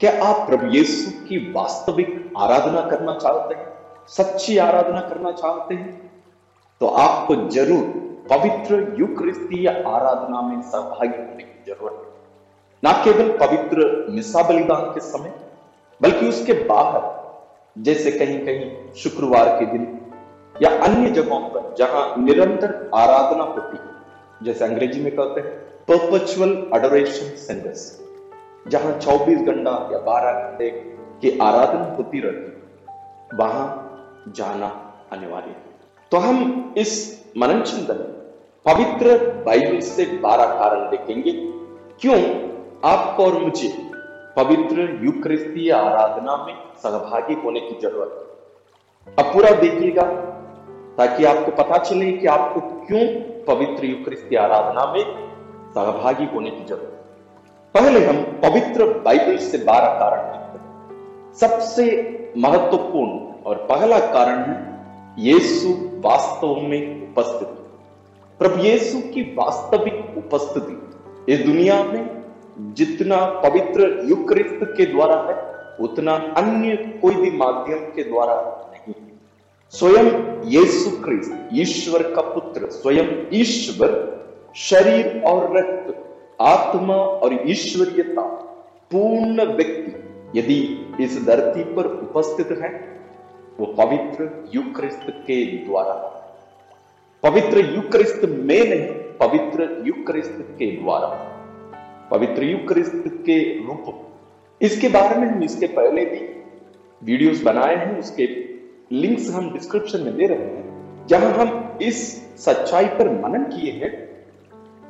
क्या आप प्रभु यीशु की वास्तविक आराधना करना चाहते हैं? सच्ची आराधना करना चाहते हैं? तो आपको ज़रूर पवित्र युक्रिस्तीय आराधना में सहभागी होने की ज़रूरत है। न केवल पवित्र मिसा बलिदान के समय, बल्कि उसके बाहर, जैसे कहीं कहीं शुक्रवार के दिन, या अन्य जगहों पर, जहाँ निरंतर आराधना होती है, जैसे अंग्रेज़ी में कहते हैं परपचुअल अडोरेशन सेंटर्स जहाँ 24 घंटा या 12 घंटे की आराधना होती रहती वहाँ जाना अनिवार्य है। तो हम इस मनन चिंतन, पवित्र बाइबल से 12 कारण देखेंगे। क्यों? आपको और मुझे पवित्र युक्रिस्तीय आराधना में सहभागी होने की ज़रूरत है। अब पूरा देखिएगा, ताकि आपको पता चले कि आपको क्यों पवित्र युक्रिस्तीय आराधना में सहभागी होने की ज़रूरत पहले हम पवित्र बाइबल से बारह कारण देखते हैं। सबसे महत्वपूर्ण और पहला कारण है यीशु वास्तव में उपस्थित प्रभु यीशु की वास्तविक उपस्थिति इस दुनिया में जितना पवित्र युक्रिस्त के द्वारा है, उतना अन्य कोई भी माध्यम के द्वारा नहीं स्वयं यीशु क्रिस्त, ईश्वर का पुत्र, स्वयं ईश्वर, शरीर और रक्त आत्मा और ईश्वरीयता पूर्ण व्यक्ति यदि इस धरती पर उपस्थित है, वो पवित्र युक्रिस्त के द्वारा। पवित्र युक्रिस्त में नहीं, पवित्र युक्रिस्त के द्वारा। पवित्र युक्रिस्त के रूप। इसके बारे में हम इसके पहले भी वीडियोस बनाए हैं, उसके लिंक्स हम डिस्क्रिप्शन में दे रहे हैं, जहाँ हम इस सच्चाई पर मनन किए हैं।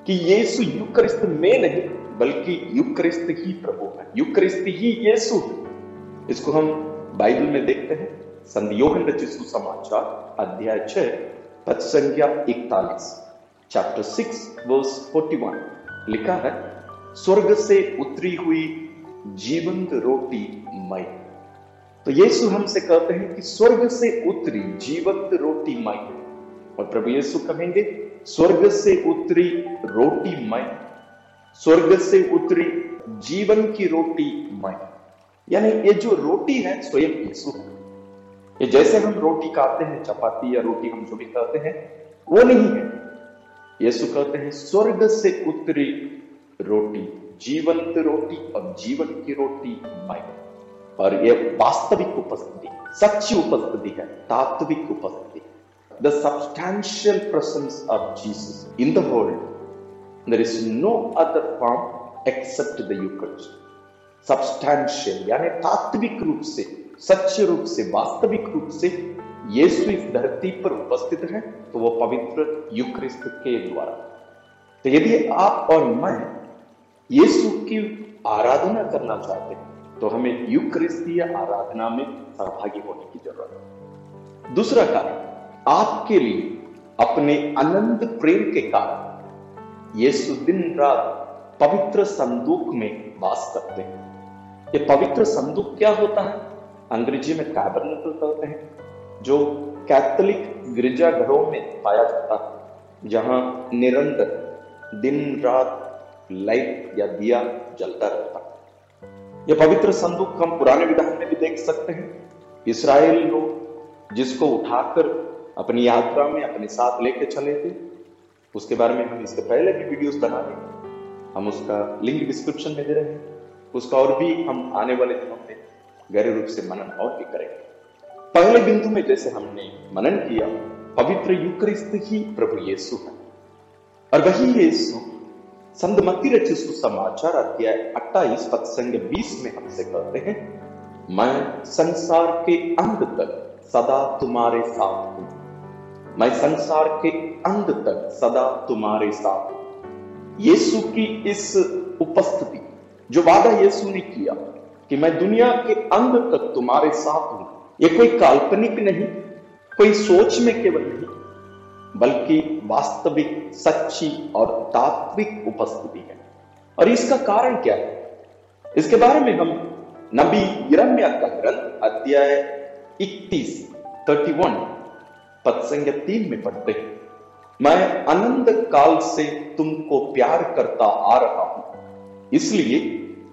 कि यीशु युक्रिस्त में नहीं, बल्कि युक्रिस्त ही प्रभु है। युक्रिस्त ही यीशु इसको हम बाइबल में देखते हैं। संयोगन रचित सुसमाचार, अध्याय छह पद संख्या इकतालीस chapter six verse forty one लिखा है, स्वर्ग से उतरी हुई जीवंत रोटी मई। तो यीशु हमसे कहते हैं कि स्वर्ग से उतरी जीवंत रोटी मई। और प्रभु यीशु कहेंगे स्वर्ग से उतरी रोटी मैं स्वर्ग से उतरी जीवन की रोटी मैं यानी ये जो रोटी है, स्वयं यीशु है। ये जैसे हम रोटी खाते हैं, चपाती या रोटी हम जो भी कहते हैं, वो नहीं है। यीशु कहते हैं स्वर्ग से उतरी रोटी, जीवंत रोटी और जीवन की रोटी मैं और ये वास्तविक उपस्थिति, सच्ची उपस्थिति है, तात्विक उपस्थिति। The substantial presence of Jesus in the world, there is no other form except the Eucharist. Substantial यानी तात्विक रूप से सच्चे रूप से वास्तविक रूप से यीशु इस धरती पर उपस्थित है तो वो पवित्र युक्रिस्त के द्वारा तो यदि आप और मैं यीशु की आराधना करना चाहते हैं तो हमें युक्रिस्तीय आराधना में सहभागी होने की ज़रूरत है दूसरा कारण आपके लिए अपने अनंत प्रेम के कारण यीशु दिन रात पवित्र संदूक में वास करते हैं। ये पवित्र संदूक क्या होता है? अंग्रेज़ी में टैबरनेकल कहते हैं, जो कैथोलिक गिरजाघरों में पाया जाता है, जहाँ निरंतर दिन रात लाइट या दिया जलता रहता है। यह पवित्र संदूक हम पुराने विधान में भी देख सकते हैं। इसराइल लोग जिसको उठाकर अपनी यात्रा में, अपने साथ लेके चले थे। उसके बारे में हम इससे पहले भी वीडियोस बना रहे हम उसका लिंक डिस्क्रिप्शन में दे रहे हैं। उसका और भी हम आने वाले दिनों में गहरे रूप से मनन और भी करेंगे। पहले बिंदु में जैसे हमने मनन किया, पवित्र युक्रिस्त ही प्रभु यीशु है। और वही यीशु संतमती रचित सुसमाचार अध्याय 28 पद संग 20 में हमसे कहते हैं, मैं संसार के अंत तक सदा तुम्हारे साथ हूँ। मैं संसार के अंत तक सदा तुम्हारे साथ यीशु की इस उपस्थिति, जो वादा यीशु ने किया कि मैं दुनिया के अंत तक तुम्हारे साथ हूँ, ये कोई काल्पनिक नहीं, कोई सोच में केवल नहीं, बल्कि वास्तविक, सच्ची और तात्विक उपस्थिति है। और इसका कारण क्या है? इसके बारे में हम नबी का ग्रंथ अध्याय 31 31 संख्या तीन में पढ़ते हैं। मैं अनंत काल से तुमको प्यार करता आ रहा हूँ। इसलिए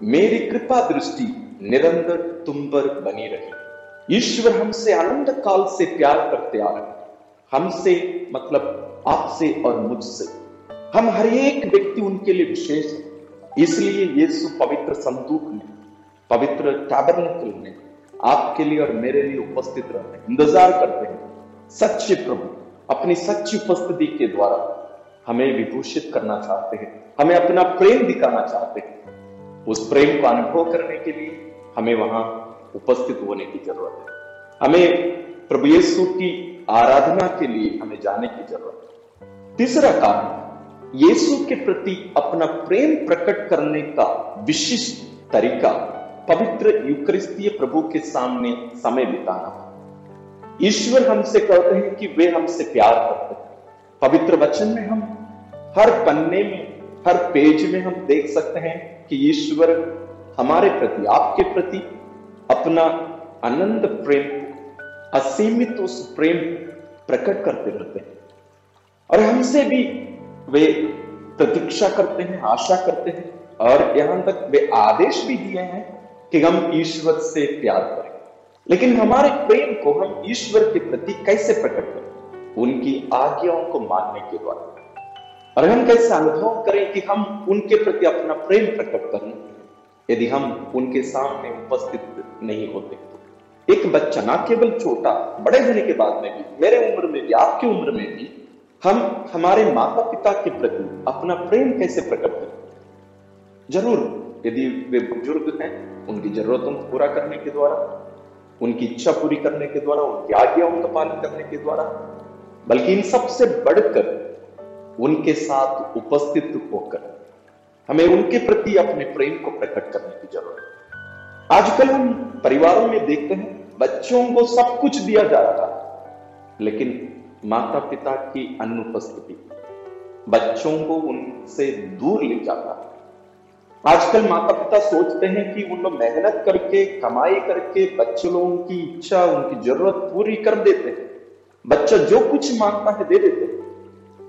मेरी कृपा दृष्टि निरंतर तुम पर बनी रही। ईश्वर हमसे अनंत काल से प्यार करते आ रहे। हमसे मतलब आपसे और मुझसे। हम हर एक व्यक्ति उनके लिए विशेष इसलिए यीशु पवित्र संदूक में, पवित्र टैबरनेकल में आपके लिए और मेरे लिए उपस्थित रहते हैं इंतज़ार करते हैं। सच्चे प्रभु, अपनी सच्ची उपस्थिति के द्वारा हमें विभूषित करना चाहते हैं, हमें अपना प्रेम दिखाना चाहते हैं। उस प्रेम को अनुभव करने के लिए हमें वहाँ उपस्थित होने की ज़रूरत है। हमें प्रभु यीशु की आराधना के लिए हमें जाने की ज़रूरत है। तीसरा कारण, यीशु के प्रति अपना प्रेम प्रकट करने का विशिष्ट तरीका पवित्र युक्रिस्तीय प्रभु के सामने समय बिताना। ईश्वर हमसे कहते हैं कि वे हमसे प्यार करते हैं। पवित्र वचन में हम हर पन्ने में, हर पेज में हम देख सकते हैं कि ईश्वर हमारे प्रति, आपके प्रति अपना आनंद प्रेम, असीमित उस प्रेम प्रकट करते रहते हैं। और हमसे भी वे प्रतीक्षा करते हैं, आशा करते हैं। और यहाँ तक वे आदेश भी दिए हैं कि हम ईश्वर से प्यार करें। लेकिन हमारे प्रेम को हम ईश्वर के प्रति कैसे प्रकट करें? उनकी आज्ञाओं को मानने के द्वारा। और हम कैसे अनुभव करें कि हम उनके प्रति अपना प्रेम प्रकट करें यदि हम उनके सामने उपस्थित नहीं होते, एक बच्चा ना केवल छोटा, बड़े होने के बाद में भी, मेरे उम्र में भी, आपकी उम्र में भी, हम हमारे माता पिता के प्रति अपना प्रेम कैसे प्रकट करें? ज़रूर, यदि वे बुज़ुर्ग हैं, उनकी जरूरतों को पूरा करने के द्वारा। उनकी इच्छा पूरी करने के द्वारा, उनकी आज्ञाओं का पालन करने के द्वारा, बल्कि इन सबसे बढ़कर उनके साथ उपस्थित होकर हमें उनके प्रति अपने प्रेम को प्रकट करने की ज़रूरत है। आजकल हम परिवारों में देखते हैं, बच्चों को सब कुछ दिया जा रहा है, लेकिन माता पिता की अनुपस्थिति बच्चों को उनसे दूर ले जाता है। आजकल माता पिता सोचते हैं कि उन लोग मेहनत करके, कमाई करके, बच्चे लोगों की इच्छा, उनकी ज़रूरत पूरी कर देते हैं। बच्चा जो कुछ माँगता है दे देते हैं।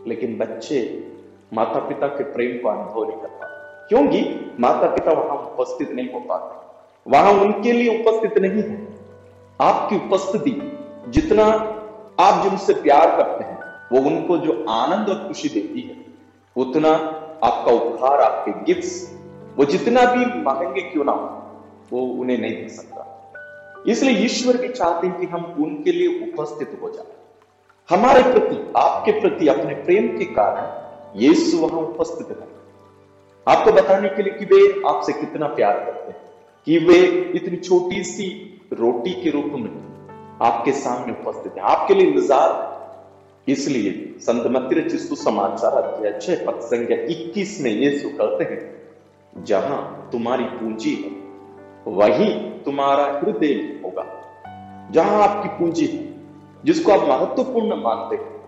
लेकिन बच्चे माता पिता के प्रेम को अनुभव नहीं कर पाते। क्योंकि माता पिता वहाँ उपस्थित नहीं हो पाते। वहाँ उनके लिए उपस्थित नहीं है। आपकी उपस्थिति जितना आप जिनसे प्यार करते हैं, वो उनको जो आनंद और खुशी देती है, उतना आपका उपहार, आपके गिफ्ट वो जितना भी मांगेंगे क्यों ना वो उन्हें नहीं दे सकता। इसलिए ईश्वर भी चाहते हैं कि हम उनके लिए उपस्थित हो जाए। हमारे प्रति, आपके प्रति, अपने प्रेम के कारण यीशु वहाँ उपस्थित है। आपको बताने के लिए कि वे आपसे कितना प्यार करते हैं, कि वे इतनी छोटी सी रोटी के रूप में आपके सामने उपस्थित है। आपके लिए इंतज़ार। इसलिए संत मतिर समाचार अध्याय छह पद संख्या इक्कीस में यीशु कहते हैं जहाँ तुम्हारी पूंजी है, वही तुम्हारा हृदय होगा। जहाँ आपकी पूंजी है, जिसको आप महत्वपूर्ण मानते हैं,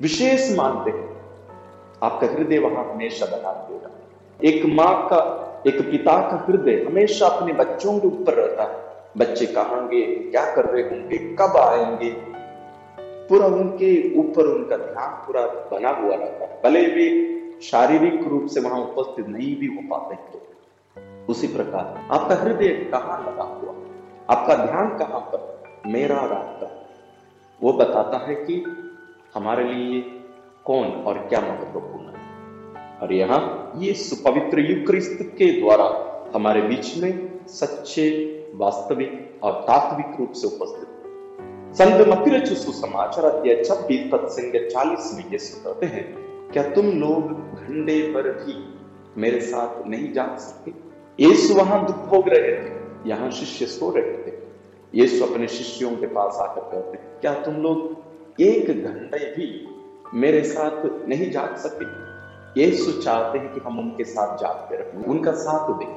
विशेष मानते हैं, आपका हृदय वहाँ हमेशा बना देगा एक माँ का, एक पिता का हृदय हमेशा अपने बच्चों के ऊपर रहता है। बच्चे कहांगे, क्या कर रहे होंगे? कब आएँगे? पूरा उनके ऊपर उनका ध्यान पूरा बना हुआ रहता है। भले भी शारीरिक रूप से वहाँ उपस्थित नहीं भी हो पाते तो। उसी प्रकार, आपका हृदय कहाँ लगा हुआ? आपका ध्यान कहाँ पर? मेरा आपका वो बताता है कि हमारे लिए कौन और क्या महत्वपूर्ण है। और यहाँ, ये सुपवित्र युक्रिस्त के द्वारा हमारे बीच में सच्चे, वास्तविक और तात्विक रूप से उपस्थित संत मतिर सुसमाचार अध्याय छब्बीस पद संख्या चालीस में ये कहते हैं। क्या तुम लोग घंटे पर भी मेरे साथ नहीं जा सकते? यीशु वहाँ दुख भोग रहे थे, यहाँ शिष्य सो रहे थे। यीशु अपने शिष्यों के पास आकर कहते, क्या तुम लोग एक घंटे भी मेरे साथ नहीं जाग सके यीशु चाहते हैं कि हम उनके साथ जागते रहें उनका साथ दें।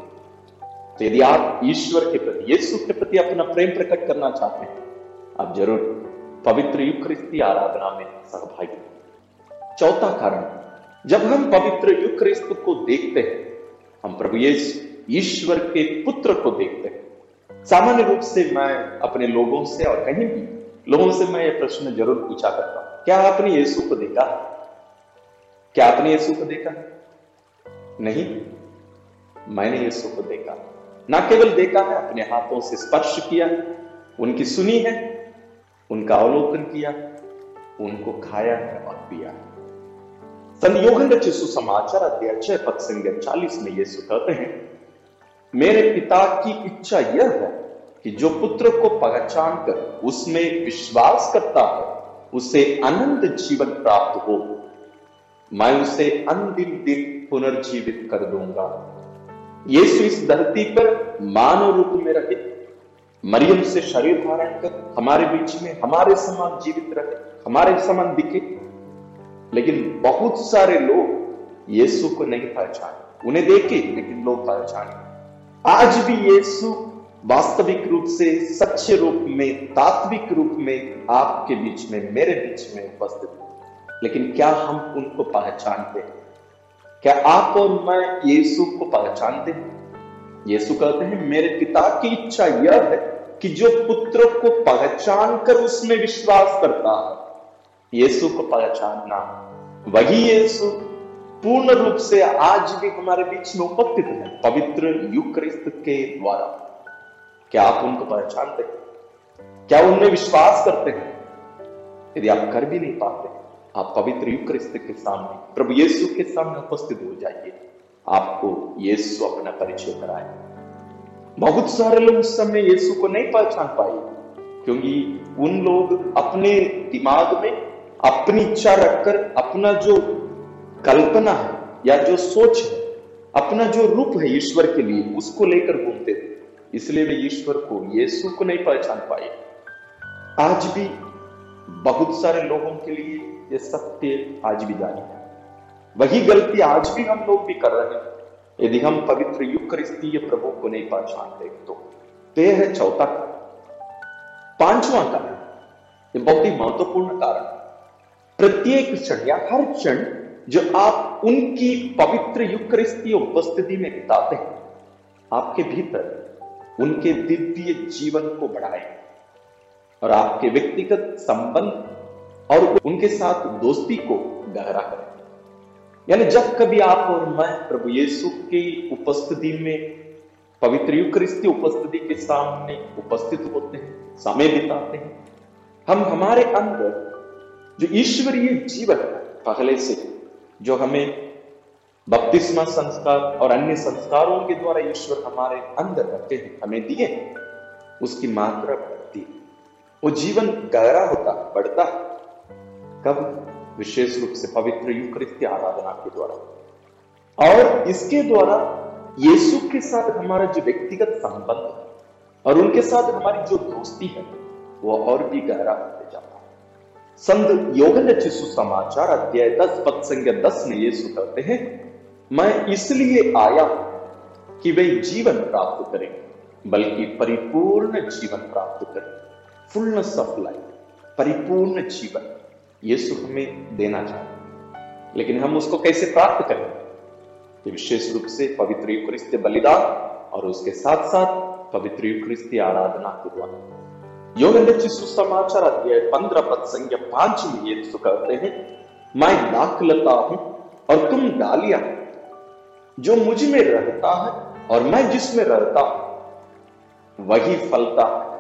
तो यदि आप ईश्वर के प्रति, यीशु के प्रति अपना प्रेम प्रकट करना चाहते हैं, आप ज़रूर पवित्र युक्रिस्ती आराधना में सहभागी चौथा कारण, जब हम पवित्र युक्रिस्त को देखते हैं, हम प्रभु ईश्वर के पुत्र को देखते हैं। सामान्य रूप से मैं अपने लोगों से और कहीं भी, लोगों से मैं यह प्रश्न ज़रूर पूछा करता हूँ। क्या आपने यीशु को देखा? क्या आपने यीशु को देखा? नहीं। मैंने यीशु को देखा। ना केवल देखा है, अपने हाथों से स्पर्श किया, उनकी सुनी है, उनका अवलोकन किया, उनको खाया है और पिया है। संयोगन रचित सुसमाचार अध्याय छह, पद संज्ञा चालीस में यीशु कहते हैं, मेरे पिता की इच्छा यह है कि जो पुत्र को पहचान कर उसमें विश्वास करता है, उसे अनंत जीवन प्राप्त हो। मैं उसे अंतिम दिन पुनर्जीवित कर दूँगा। यीशु इस धरती पर मानव रूप में रहे। मरियम से शरीर धारण कर हमारे बीच में हमारे समान जीवित रहे, हमारे समान दिखे। लेकिन बहुत सारे लोग यीशु को नहीं पहचाने। उन्हें देखे, लेकिन लोग पहचाने। आज भी यीशु वास्तविक रूप से, सच्चे रूप में, तात्विक रूप में आपके बीच में, मेरे बीच में उपस्थित है। लेकिन क्या हम उनको पहचानते हैं? क्या आप और मैं यीशु को पहचानते हैं? यीशु कहते हैं, मेरे पिता की इच्छा यह है कि जो पुत्र को पहचान कर उसमें विश्वास करता है, यीशु को पहचानना वही यीशु पूर्ण रूप से आज भी हमारे बीच में उपस्थित है, पवित्र युक्रिस्त के द्वारा। क्या आप उनको पहचानते हैं? क्या उनमें विश्वास करते हैं? यदि आप कर भी नहीं पाते, आप पवित्र युक्रिस्त के सामने, प्रभु यीशु के सामने उपस्थित हो जाइए। आपको यीशु अपना परिचय कराए। बहुत सारे लोग उस समय यीशु को नहीं पहचान पाए, क्योंकि उन लोग अपने दिमाग में अपनी इच्छा रखकर अपना जो कल्पना है या जो सोच है, अपना जो रूप है ईश्वर के लिए, उसको लेकर घूमते थे। इसलिए वे ईश्वर को, यीशु को नहीं पहचान पाए। आज भी बहुत सारे लोगों के लिए यह सत्य आज भी जारी है। वही गलती आज भी हम लोग भी कर रहे हैं। यदि हम पवित्र युग क्रिस्तीय प्रभु को नहीं पहचानते तो ते है चौथा पांचवा कारण, ये बहुत ही महत्वपूर्ण कारण प्रत्येक क्षण या हर क्षण जो आप उनकी पवित्र युक्रिस्तीय उपस्थिति में बिताते हैं, आपके भीतर उनके दिव्य जीवन को बढ़ाए और आपके व्यक्तिगत संबंध और उनके साथ दोस्ती को गहरा करें। यानी जब कभी आप और मैं प्रभु यीशु की उपस्थिति में, पवित्र युक्रिस्ती उपस्थिति के सामने उपस्थित होते हैं, समय बिताते हैं, हम हमारे अंदर जो ईश्वरीय जीवन पहले से, जो हमें बपतिस्मा संस्कार और अन्य संस्कारों के द्वारा ईश्वर हमारे अंदर रखते हैं, हमें दिए उसकी मात्रा बढ़ती है। वो जीवन गहरा होता, बढ़ता है। कब? विशेष रूप से पवित्र युक्रिस्ती आराधना के द्वारा। और इसके द्वारा यीशु के साथ हमारा जो व्यक्तिगत संबंध और उनके साथ हमारी जो दोस्ती है, वो और भी गहरा होते जाता है। संत योगन सुसमाचार अध्याय दस पद संज्ञा दस में यीशु कहते हैं, मैं इसलिए आया कि वे जीवन प्राप्त करें, बल्कि परिपूर्ण जीवन प्राप्त करें। फुलनेस ऑफ़ लाइफ परिपूर्ण जीवन। यीशु हमें देना चाहते लेकिन हम उसको कैसे प्राप्त करें? विशेष रूप से पवित्र युक्रिस्ती बलिदान और उसके साथ साथ पवित्र युक्रिस्ती आराधना के द्वारा। योगन सुसमाचार अध्याय पंद्रह पद संख्या पाँच में ये कहते हैं, मैं दाखलता हूँ और तुम डालिया जो मुझमें रहता है और मैं जिसमें रहता हूँ, वही फलता है।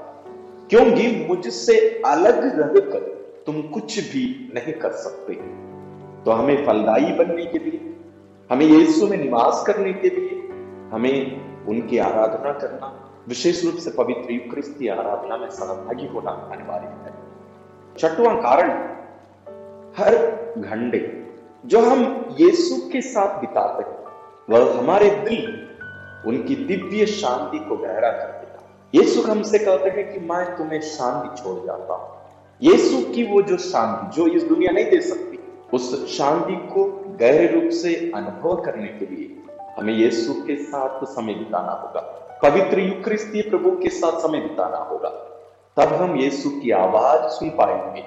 क्योंकि मुझसे अलग रहकर तुम कुछ भी नहीं कर सकते। तो हमें फलदायी बनने के लिए, हमें यीशु में निवास करने के लिए, हमें उनकी आराधना करना विशेष रूप से पवित्र युक्रिस्ती आराधना में सहभागी होना अनिवार्य है। छठवां कारण, हर घंटे जो हम यीशु के साथ बिताते हैं, वह हमारे दिल, उनकी दिव्य शांति को गहरा कर देता यीशु हमसे कहते हैं कि मैं तुम्हें शांति छोड़ जाता हूँ। यीशु की वो जो शांति, जो इस दुनिया नहीं दे सकती, उस शांति को गहरे रूप से अनुभव करने के लिए हमें यीशु के साथ समय बिताना होगा। पवित्र युक्रिस्ती प्रभु के साथ समय बिताना होगा। तब हम यीशु की आवाज़ सुन पाएँगे।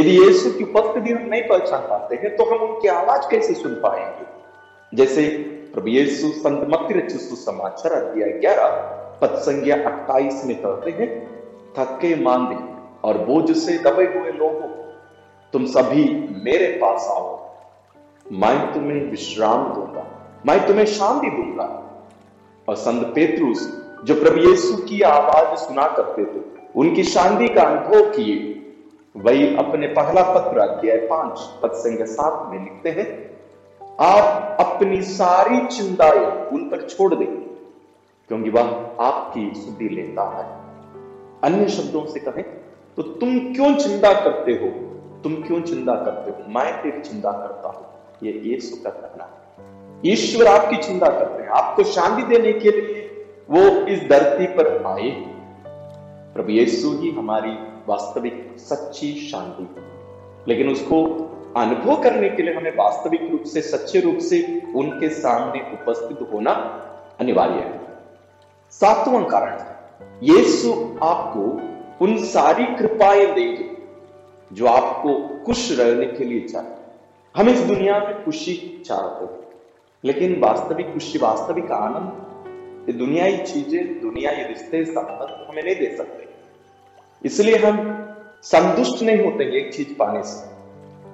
यदि यीशु की उपस्थिति हम नहीं पहचान पाते हैं तो हम उनकी आवाज़ कैसे सुन पाएँगे? जैसे प्रभु यीशु संत मत्ती रचित समाचार अध्याय ग्यारह पद संज्ञा अट्ठाईस में कहते हैं, थके मांदे और बोझ से दबे हुए लोगों, तुम सभी मेरे पास आओ। मैं तुम्हें विश्राम दूँगा। मैं तुम्हें शांति दूँगा। और संत पेतरुस, जो प्रभु यीशु की आवाज़ सुना करते थे, उनकी शांति का अनुभव किए। वही अपने पहला पत्र अध्याय पाँच, पद संख्या सात में लिखते हैं, आप अपनी सारी चिंताएँ उन पर छोड़ दें, क्योंकि वह आपकी सुधि लेता है। अन्य शब्दों से कहें तो तुम क्यों चिंता करते हो? तुम क्यों चिंता करते हो? मैं तेरी चिंता करता हूँ। ये यीशु का कहना है। ईश्वर आपकी चिंता करते हैं, आपको शांति देने के लिए वो इस धरती पर आए। प्रभु यीशु ही हमारी वास्तविक, सच्ची शांति। लेकिन उसको अनुभव करने के लिए हमें वास्तविक रूप से, सच्चे रूप से उनके सामने उपस्थित होना अनिवार्य है। सातवां कारण, यीशु आपको उन सारी कृपाएँ देंगे जो आपको खुश रहने के लिए चाहते हम इस दुनिया में खुशी चाहते हैं। लेकिन वास्तविक खुशी, वास्तविक आनंद, ये दुनियाई चीज़ें दुनियाई रिश्ते संबंध हमें नहीं दे सकते। इसलिए हम संतुष्ट नहीं होते एक चीज़ पाने से।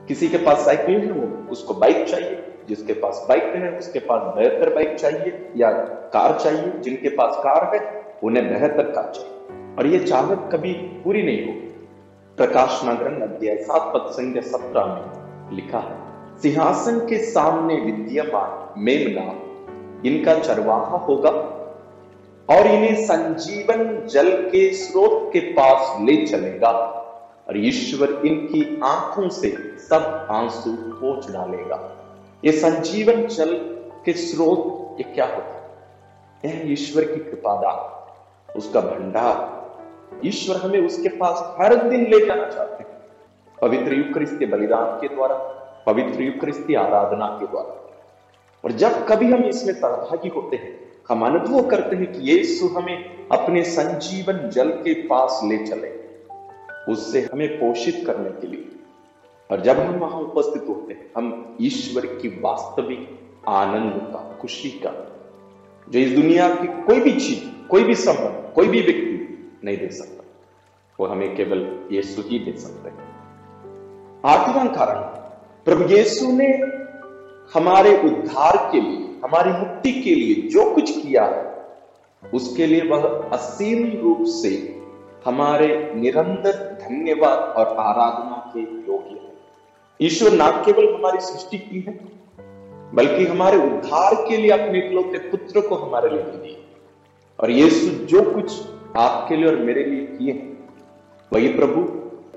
किसी के पास साइकिल है, वो, उसको बाइक चाहिए। जिसके पास बाइक है, उसके पास बेहतर बाइक चाहिए या कार चाहिए। जिनके पास कार है, उन्हें बेहतर कार चाहिए। और ये चाहत कभी पूरी नहीं होगी। प्रकाश नगरन अध्याय सात पद संख्या सत्रह में लिखा है। सिंहासन के सामने विद्यमान मेमना, इनका चरवाहा होगा और इन्हें संजीवन जल के स्रोत के पास ले चलेगा और ईश्वर इनकी आँखों से सब आँसू पोछ डालेगा। ये संजीवन जल के स्रोत, ये क्या होता है? यह ईश्वर की कृपा दान, उसका भंडार। ईश्वर हमें उसके पास हर दिन ले जाना चाहते हैं। पवित्र युक्रिस्त के बलिदान के द्वारा पवित्र युक्रिस्त आराधना के द्वारा। और जब कभी हम इसमें सहभागी होते हैं, हम अनुभव करते हैं कि यीशु हमें अपने संजीवन जल के पास ले चले, उससे हमें पोषित करने के लिए। और जब हम वहाँ उपस्थित होते हैं, हम ईश्वर की वास्तविक आनंद का, खुशी का, जो इस दुनिया की कोई भी चीज़, कोई भी संबंध, कोई भी व्यक्ति नहीं दे सकता, वो हमें केवल यीशु ही दे सकते हैं। आठवां कारण प्रभु यीशु ने हमारे उद्धार के लिए, हमारी मुक्ति के लिए जो कुछ किया है, उसके लिए वह असीम रूप से हमारे निरंतर धन्यवाद और आराधना के योग्य है। ईश्वर न केवल हमारी सृष्टि की है, बल्कि हमारे उद्धार के लिए अपने इकलौते पुत्र को हमारे लिए दिए और यीशु जो कुछ आपके लिए और मेरे लिए किए हैं, वही प्रभु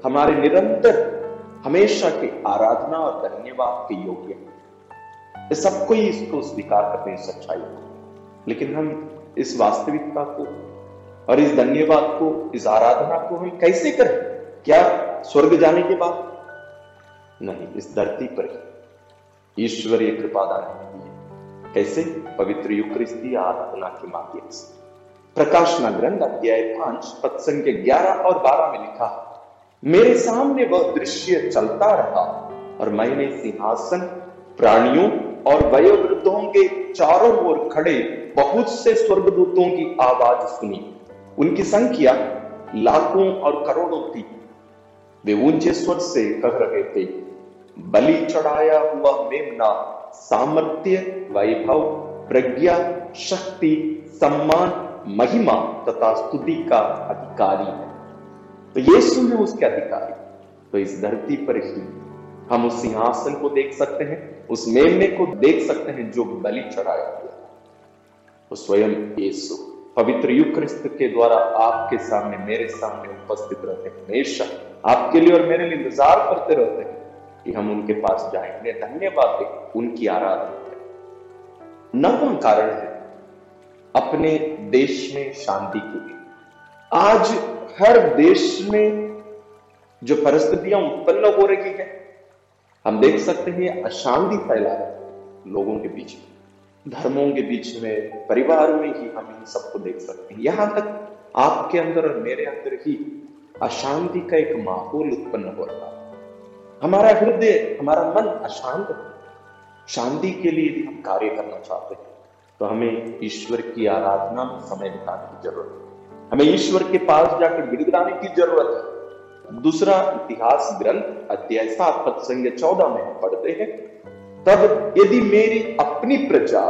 हमारे निरंतर हमेशा के आराधना और धन्यवाद के योग्य है। सबको ही इसको स्वीकार करते हैं सच्चाई। को लेकिन हम इस वास्तविकता को और इस धन्यवाद को, इस आराधना को हम कैसे करें? क्या स्वर्ग जाने के बाद? नहीं, इस धरती पर ही। ईश्वरीय कृपादान कैसे? पवित्र युक्रिस्ती आराधना के माध्यम से। प्रकाशना ग्रंथ अध्याय पाँच पद संख्या ग्यारह और बारह में लिखा मेरे सामने वह दृश्य चलता रहा और मैंने सिंहासन, प्राणियों और वयोवृद्धों के चारों ओर खड़े बहुत से स्वर्गदूतों की आवाज़ सुनी। उनकी संख्या लाखों और करोड़ों थी। वे ऊँचे स्वर से कह रहे थे, बलि चढ़ाया हुआ मेमना, सामर्थ्य, वैभव, प्रज्ञा, शक्ति, सम्मान, महिमा तथा स्तुति का अधिकारी है। तो यीशु है उसके अधिकारी। तो इस धरती पर ही हम उस सिंहासन को देख सकते हैं, उस मेमने को देख सकते हैं जो बलि चढ़ाया हुआ वो स्वयं यीशु, पवित्र युक्रिस्त के द्वारा आपके सामने, मेरे सामने उपस्थित रहते हैं। हमेशा आपके लिए और मेरे लिए इंतज़ार करते रहते हैं कि हम उनके पास जाए उन्हें धन्यवाद उनकी आराधना नवम कारण है अपने देश में शांति के लिए। आज हर देश में जो परिस्थितियाँ उत्पन्न हो रही है, हम देख सकते हैं अशांति फैला है लोगों के बीच में, धर्मों के बीच में, परिवार में ही हम इन सबको देख सकते हैं। यहाँ तक आपके अंदर और मेरे अंदर ही अशांति का एक माहौल उत्पन्न हो रहा है। हमारा हृदय, हमारा मन अशांत है। शांति के लिए भी हम कार्य करना चाहते हैं। तो हमें ईश्वर की आराधना में समय बिताने की ज़रूरत है। हमें ईश्वर के पास जाकर गिड़गिड़ाने की ज़रूरत है। दूसरा इतिहास ग्रंथ, अध्याय सात पद चौदह में पढ़ते हैं। तब यदि मेरी अपनी प्रजा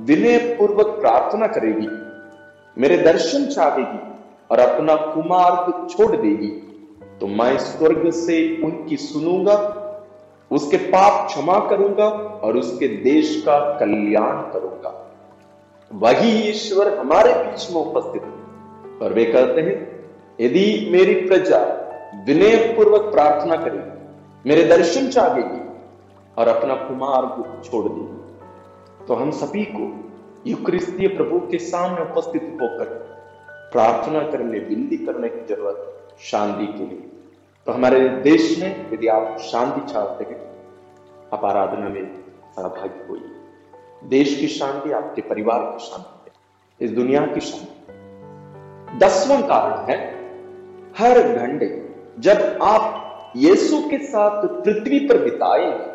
विनय पूर्वक प्रार्थना करेगी, मेरे दर्शन चाहेगी और अपना कुमार्ग छोड़ देगी तो मैं स्वर्ग से उनकी सुनूँगा, उसके पाप क्षमा करूँगा और उसके देश का कल्याण करूँगा। वही ईश्वर हमारे बीच में उपस्थित है। और वे कहते हैं, यदि मेरी प्रजा विनय पूर्वक प्रार्थना करेगी मेरे दर्शन चाहेगी और अपना कुमार्ग छोड़ देगी तो हम सभी को युक्रिस्तीय प्रभु के सामने उपस्थित होकर प्रार्थना करने, विनती करने की ज़रूरत शांति के लिए। तो हमारे देश में यदि आप शांति चाहते हैं, आप आराधना में सहभागी होइए। देश की शांति, आपके परिवार की शांति है। इस दुनिया की शांति। दसवां कारण है, हर घंटे जब आप यीशु के साथ पृथ्वी पर बिताएँगे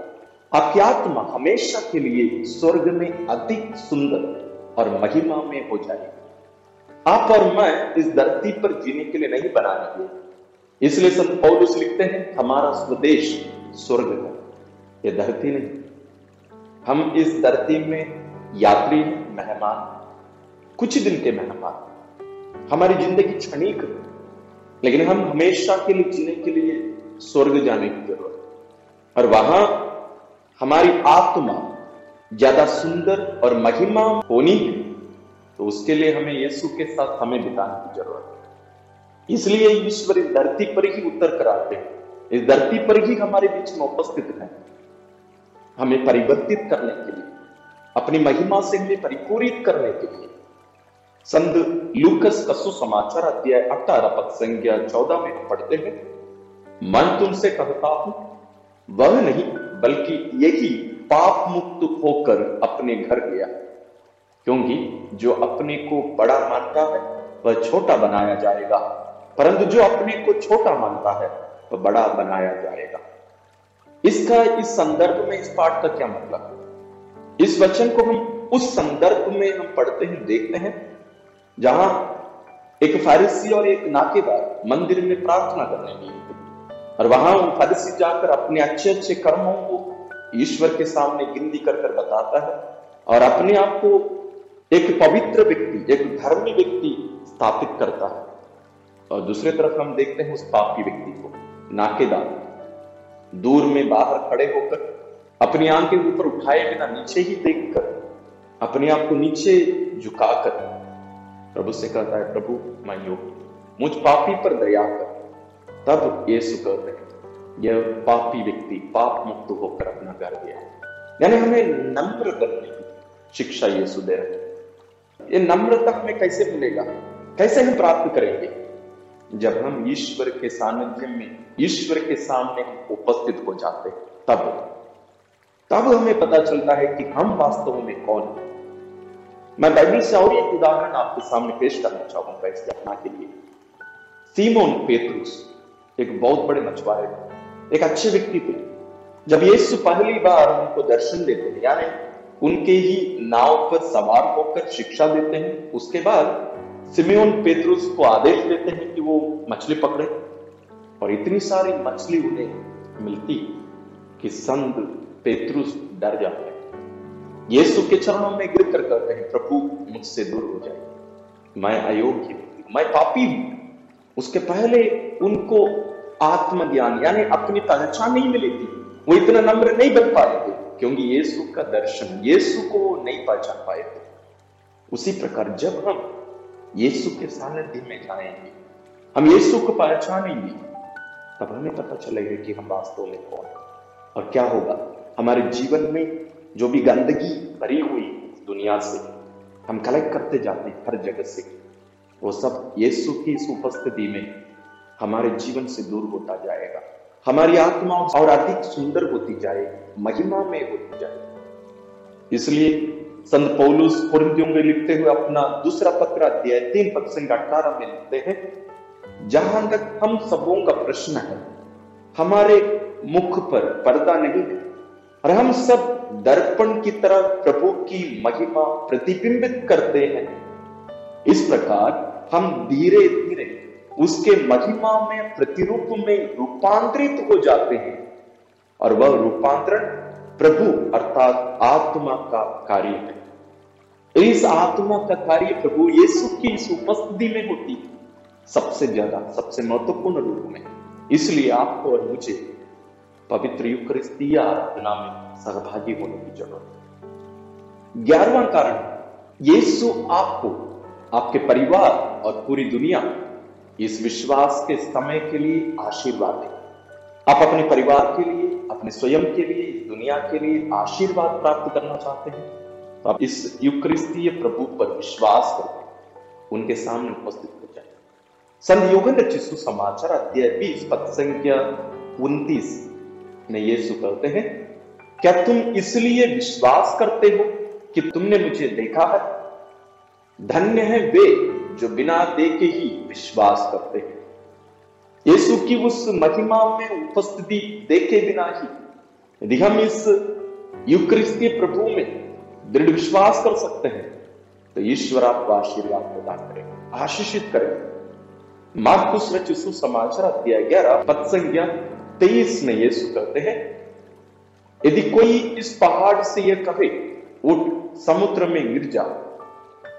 आपकी आत्मा हमेशा के लिए स्वर्ग में अधिक सुंदर और महिमा में हो जाएगी। आप और मैं इस धरती पर जीने के लिए नहीं बनाने गए इसलिए संत पौलुस लिखते हैं, हमारा स्वदेश स्वर्ग है यह धरती नहीं। हम इस धरती में यात्री मेहमान। कुछ दिन के मेहमान। हमारी ज़िंदगी क्षणिक लेकिन हम हमेशा के लिए, जीने के लिए स्वर्ग जाने की ज़रूरत है। और वहाँ हमारी आत्मा ज़्यादा सुंदर और महिमा होनी है तो उसके लिए हमें यीशु के साथ हमें बिताने की ज़रूरत है। इसलिए ईश्वर इस धरती पर ही उतर कर आते हैं। इस धरती पर ही हमारे बीच में उपस्थित है। हमें परिवर्तित करने के लिए, अपनी महिमा से हमें परिपूरित करने के लिए संत लूकस का समाचार अध्याय अठारह पद संज्ञा चौदह में पढ़ते हैं। मन तुमसे कहता हूँ, वह नहीं, बल्कि यही पाप मुक्त होकर अपने घर गया। क्योंकि जो अपने को बड़ा मानता है, वह छोटा बनाया जाएगा। परंतु जो अपने को छोटा मानता है, वह बड़ा बनाया जाएगा। इसका इस संदर्भ में इस पाठ का क्या मतलब? इस वचन को हम उस संदर्भ में हम पढ़ते हैं, देखते हैं। जहाँ एक फारिसी और एक नाकेदार मंदिर में प्रार्थना करने गए। और वहाँ फारिसी जाकर अपने अच्छे अच्छे कर्मों को ईश्वर के सामने गिनती कर कर बताता है और अपने आप को एक पवित्र व्यक्ति, एक धर्मी व्यक्ति स्थापित करता है। और दूसरे तरफ़ हम देखते हैं उस पापी व्यक्ति को, नाकेदार। दूर में बाहर खड़े होकर अपनी आँखें ऊपर उठाए बिना नीचे ही देखकर अपने आप को नीचे झुकाकर प्रभु से कहता है, प्रभु मैं योग मुझ पापी पर दया कर। तब यीशु कहते हैं, यह पापी व्यक्ति पाप मुक्त होकर अपना घर गया यानी हमें नम्र करने की शिक्षा यीशु दे रहे ये नम्रता हमें कैसे मिलेगा? कैसे हम प्राप्त करेंगे? जब हम ईश्वर के सानिध्य में, ईश्वर के सामने उपस्थित हो जाते तब तब हमें पता चलता है कि हम वास्तव में कौन है। मैं बाइबल से और एक उदाहरण आपके सामने पेश करना चाहूँगा इस घटना के लिए। सीमोन पेतरुस एक बहुत बड़े मछुआरे थे एक अच्छे व्यक्ति थे। जब यीशु पहली बार उनको दर्शन देते हैं, यानी उनके ही नाव पर सवार होकर शिक्षा देते हैं, उसके बाद सिमियोन पेतरुस को आदेश देते हैं कि वो मछली पकड़े। और इतनी सारी मछली उन्हें मिलती कि संत पेतरुस डर जाते हैं। यीशु के चरणों में गिर कर कहते हैं, प्रभु, मुझसे दूर हो जाए मैं अयोग्य मैं पापी हूँ। उसके पहले उनको आत्मज्ञान, यानी अपनी पहचान नहीं मिली थी वो इतना नम्र नहीं बन पाए थे क्योंकि यीशु का दर्शन यीशु को नहीं पहचान पाए थे उसी प्रकार जब हम यीशु के सानिध्य में जाएँगे, हम यीशु को पहचानेंगे, तब हमें पता चलेगा कि हम वास्तव में कौन और क्या होगा। हमारे जीवन में जो भी गंदगी भरी हुई दुनिया से हम कलेक्ट करते जाते हैं, हर जगह से, वो सब यीशु की इस उपस्थिति में हमारे जीवन से दूर होता जाएगा। हमारी आत्मा और अधिक सुंदर होती जाएगी महिमा में होती जाएगी इसलिए संत पौलुस में लिखते हुए अपना दूसरा पत्र अध्याय तीन पद संख्या अठारह में लिखते हैं, जहाँ तक हम सबों का प्रश्न है, हमारे मुख पर पर्दा नहीं है। और हम सब दर्पण की तरह प्रभु की महिमा प्रतिबिंबित करते हैं। इस प्रकार हम धीरे धीरे उसके महिमा में, प्रतिरूप में रूपांतरित हो जाते हैं। और वह रूपांतरण प्रभु अर्थात आत्मा का कार्य है। इस आत्मा का कार्य प्रभु यीशु की इस उपस्थिति में होती है। सबसे ज़्यादा, सबसे महत्वपूर्ण रूप में। इसलिए आपको और मुझे पवित्र युक्रिस्तीय आराधना में सहभागी होने की ज़रूरत है। ग्यारहवा कारण, यीशु आपको, आपके परिवार और पूरी दुनिया इस विश्वास के समय के लिए आशीर्वाद दे। आप अपने परिवार के लिए, अपने स्वयं के लिए, दुनिया के लिए आशीर्वाद प्राप्त करना चाहते हैं तो आप इस युक्रिस्तीय प्रभु पर विश्वास करके उनके सामने उपस्थित हो जाए। संत योगन रचित सुसमाचार अध्याय बीस पद संख्या उन्तीस। में यीशु कहते हैं, क्या तुम इसलिए विश्वास करते हो कि तुमने मुझे देखा है? धन्य है वे जो बिना देखे ही विश्वास करते हैं। यीशु की उस महिमा में उपस्थिति देखे बिना ही यदि हम इस युक्रिस्ती प्रभु में दृढ़ विश्वास कर सकते हैं तो ईश्वर आपको आशीर्वाद प्रदान करेगा। आशीषित करेगा। मार्कुस रचित सुसमाचार अध्याय ग्यारह पद संज्ञा तेईस में यीशु कहते हैं, यदि कोई इस पहाड़ से यह कहे, उठ, समुद्र में गिर जा,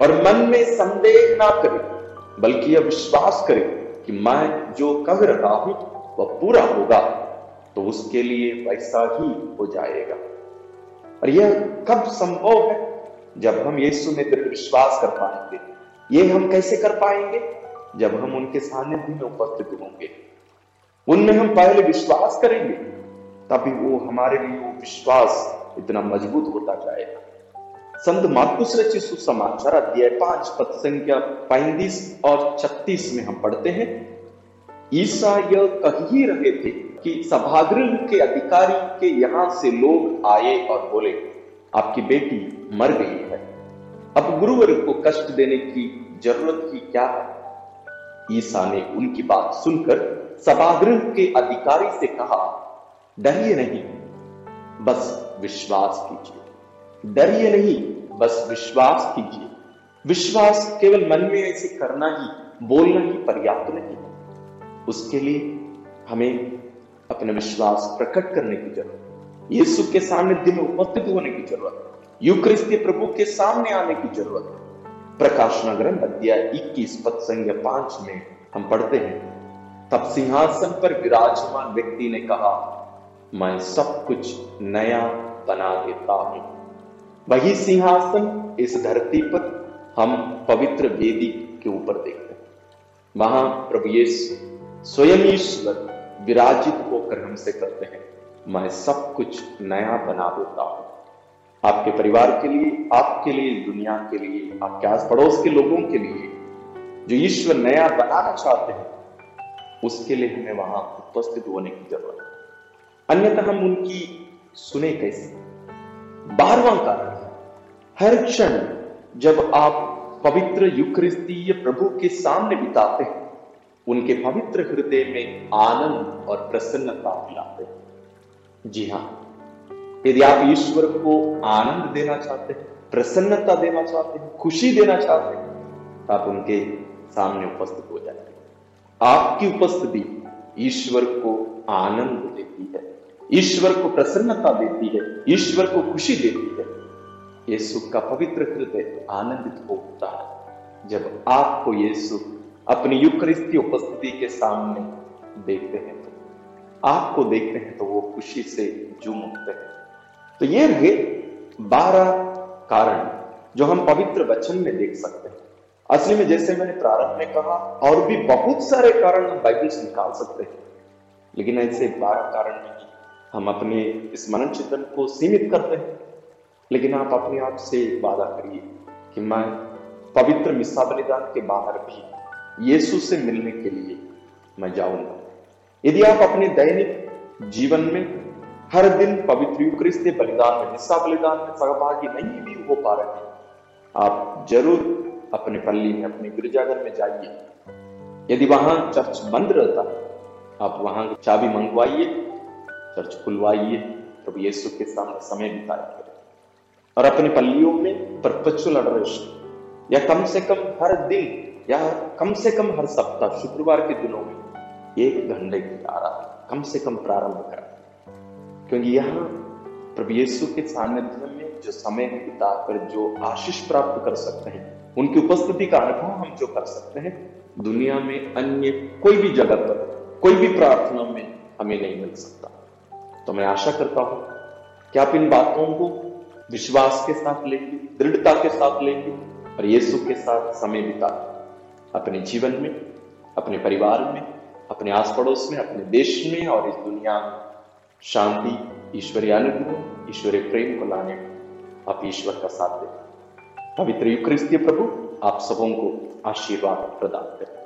और मन में संदेह ना करे, बल्कि यह विश्वास करे कि मैं जो कह रहा हूँ, वह पूरा होगा तो उसके लिए वैसा ही हो जाएगा। और यह कब संभव है जब हम यीशु में दृढ़ विश्वास कर पाएँगे? ये हम कैसे कर पाएँगे? जब हम उनके सानिध्य में उपस्थित होंगे। उनमें हम पहले विश्वास करेंगे, तभी वो हमारे लिए वो विश्वास इतना मज़बूत होता जाएगा। संत मार्कुस रचित सुसमाचार अध्याय पाँच पद संख्या पैंतीस और छत्तीस में हम पढ़ते हैं। ईसा यह कह ही रहे थे कि सभागृह के अधिकारी के यहाँ से लोग आए और बोले, आपकी बेटी मर गई है। अब गुरुवर को कष्ट देने की ज़रूरत ही क्या है? ईसा ने उनकी बात सुनकर सभागृह के अधिकारी से कहा, डरिए नहीं, बस विश्वास कीजिए। डरिए नहीं, बस विश्वास कीजिए। विश्वास केवल मन में ऐसे करना ही, बोलना ही पर्याप्त नहीं उसके लिए हमें अपना विश्वास प्रकट करने की ज़रूरत यीशु के सामने में उपस्थित होने की ज़रूरत युक्रिस्ती प्रभु के सामने आने की ज़रूरत प्रकाशना ग्रंथ अध्याय 21 पद संज्ञा पाँच में हम पढ़ते हैं तब सिंहासन पर विराजमान व्यक्ति ने कहा, मैं सब कुछ नया बना देता हूँ। वही सिंहासन इस धरती पर हम पवित्र वेदी के ऊपर देखते हैं। वहाँ प्रभु यीशु स्वयं ईश्वर विराजित होकर हमसे करते हैं, मैं सब कुछ नया बना देता हूँ। आपके परिवार के लिए, आपके लिए, दुनिया के लिए, आपके आस पड़ोस के लोगों के लिए जो ईश्वर नया बनाना चाहते हैं उसके लिए हमें वहाँ उपस्थित होने की ज़रूरत है। अन्यथा हम उनकी सुने कैसे? बारवा कारण हर क्षण जब आप पवित्र युक्रिस्तीय प्रभु के सामने बिताते हैं, उनके पवित्र हृदय में आनंद और प्रसन्नता मिलाते हैं। जी हाँ यदि आप ईश्वर को आनंद देना चाहते हैं, प्रसन्नता देना चाहते हैं, खुशी देना चाहते हैं आप उनके सामने उपस्थित हो जाते आपकी उपस्थिति ईश्वर को आनंद देती है, ईश्वर को प्रसन्नता देती है, ईश्वर को खुशी देती है। यीशु का पवित्र हृदय आनंदित होता है। जब आपको यीशु अपनी युक्रिस्ती उपस्थिति के सामने देखते हैं तो आपको देखते हैं तो वो खुशी से झूम उठते हैं। तो ये रहे बारह कारण जो हम पवित्र वचन में देख सकते हैं। असली में जैसे मैंने प्रारंभ में कहा, और भी बहुत सारे कारण हम बाइबल से निकाल सकते हैं। लेकिन ऐसे बारह कारण नहीं, हम अपने इस मनन चिंतन को सीमित करते हैं। लेकिन आप अपने आप से वादा करिए कि मैं पवित्र मिस्सा बलिदान के बाहर भी यीशु से मिलने के लिए मैं जाऊँगा। यदि आप अपने दैनिक जीवन में हर दिन पवित्र युक्रिस्त बलिदान में हिस्सा बलिदान में सहभागी नहीं भी हो पा रहे आप ज़रूर अपने पल्ली में, अपने गिरजाघर में जाइए। यदि वहाँ चर्च बंद रहता, आप वहाँ चाबी मंगवाइए, चर्च खुलवाइए प्रभु यीशु के सामने समय बिताइए और अपने पल्लियों में परपचुअल एड्रेस या कम से कम हर दिन, या कम से कम हर सप्ताह, शुक्रवार के दिनों में एक घंटे की आराधना, कम से कम प्रारंभ करा। क्योंकि यहाँ प्रभु यीशु के सानिध्य में जो समय बिताकर, जो आशीष प्राप्त कर सकते हैं उनकी उपस्थिति का अनुभव हम जो कर सकते हैं, दुनिया में अन्य कोई भी जगह पर, कोई भी प्रार्थना में हमें नहीं मिल सकता। तो मैं आशा करता हूँ कि आप इन बातों को विश्वास के साथ लेंगे, दृढ़ता के साथ लेंगे और यीशु के साथ समय बिता अपने जीवन में, अपने परिवार में, अपने आस पड़ोस में, अपने देश में और इस दुनिया में शांति, ईश्वरीय अनुग्रह, ईश्वरीय प्रेम को लाने में आप ईश्वर का साथ दें। पवित्र युक्रिस्तीय प्रभु आप सबों को आशीर्वाद प्रदान करें।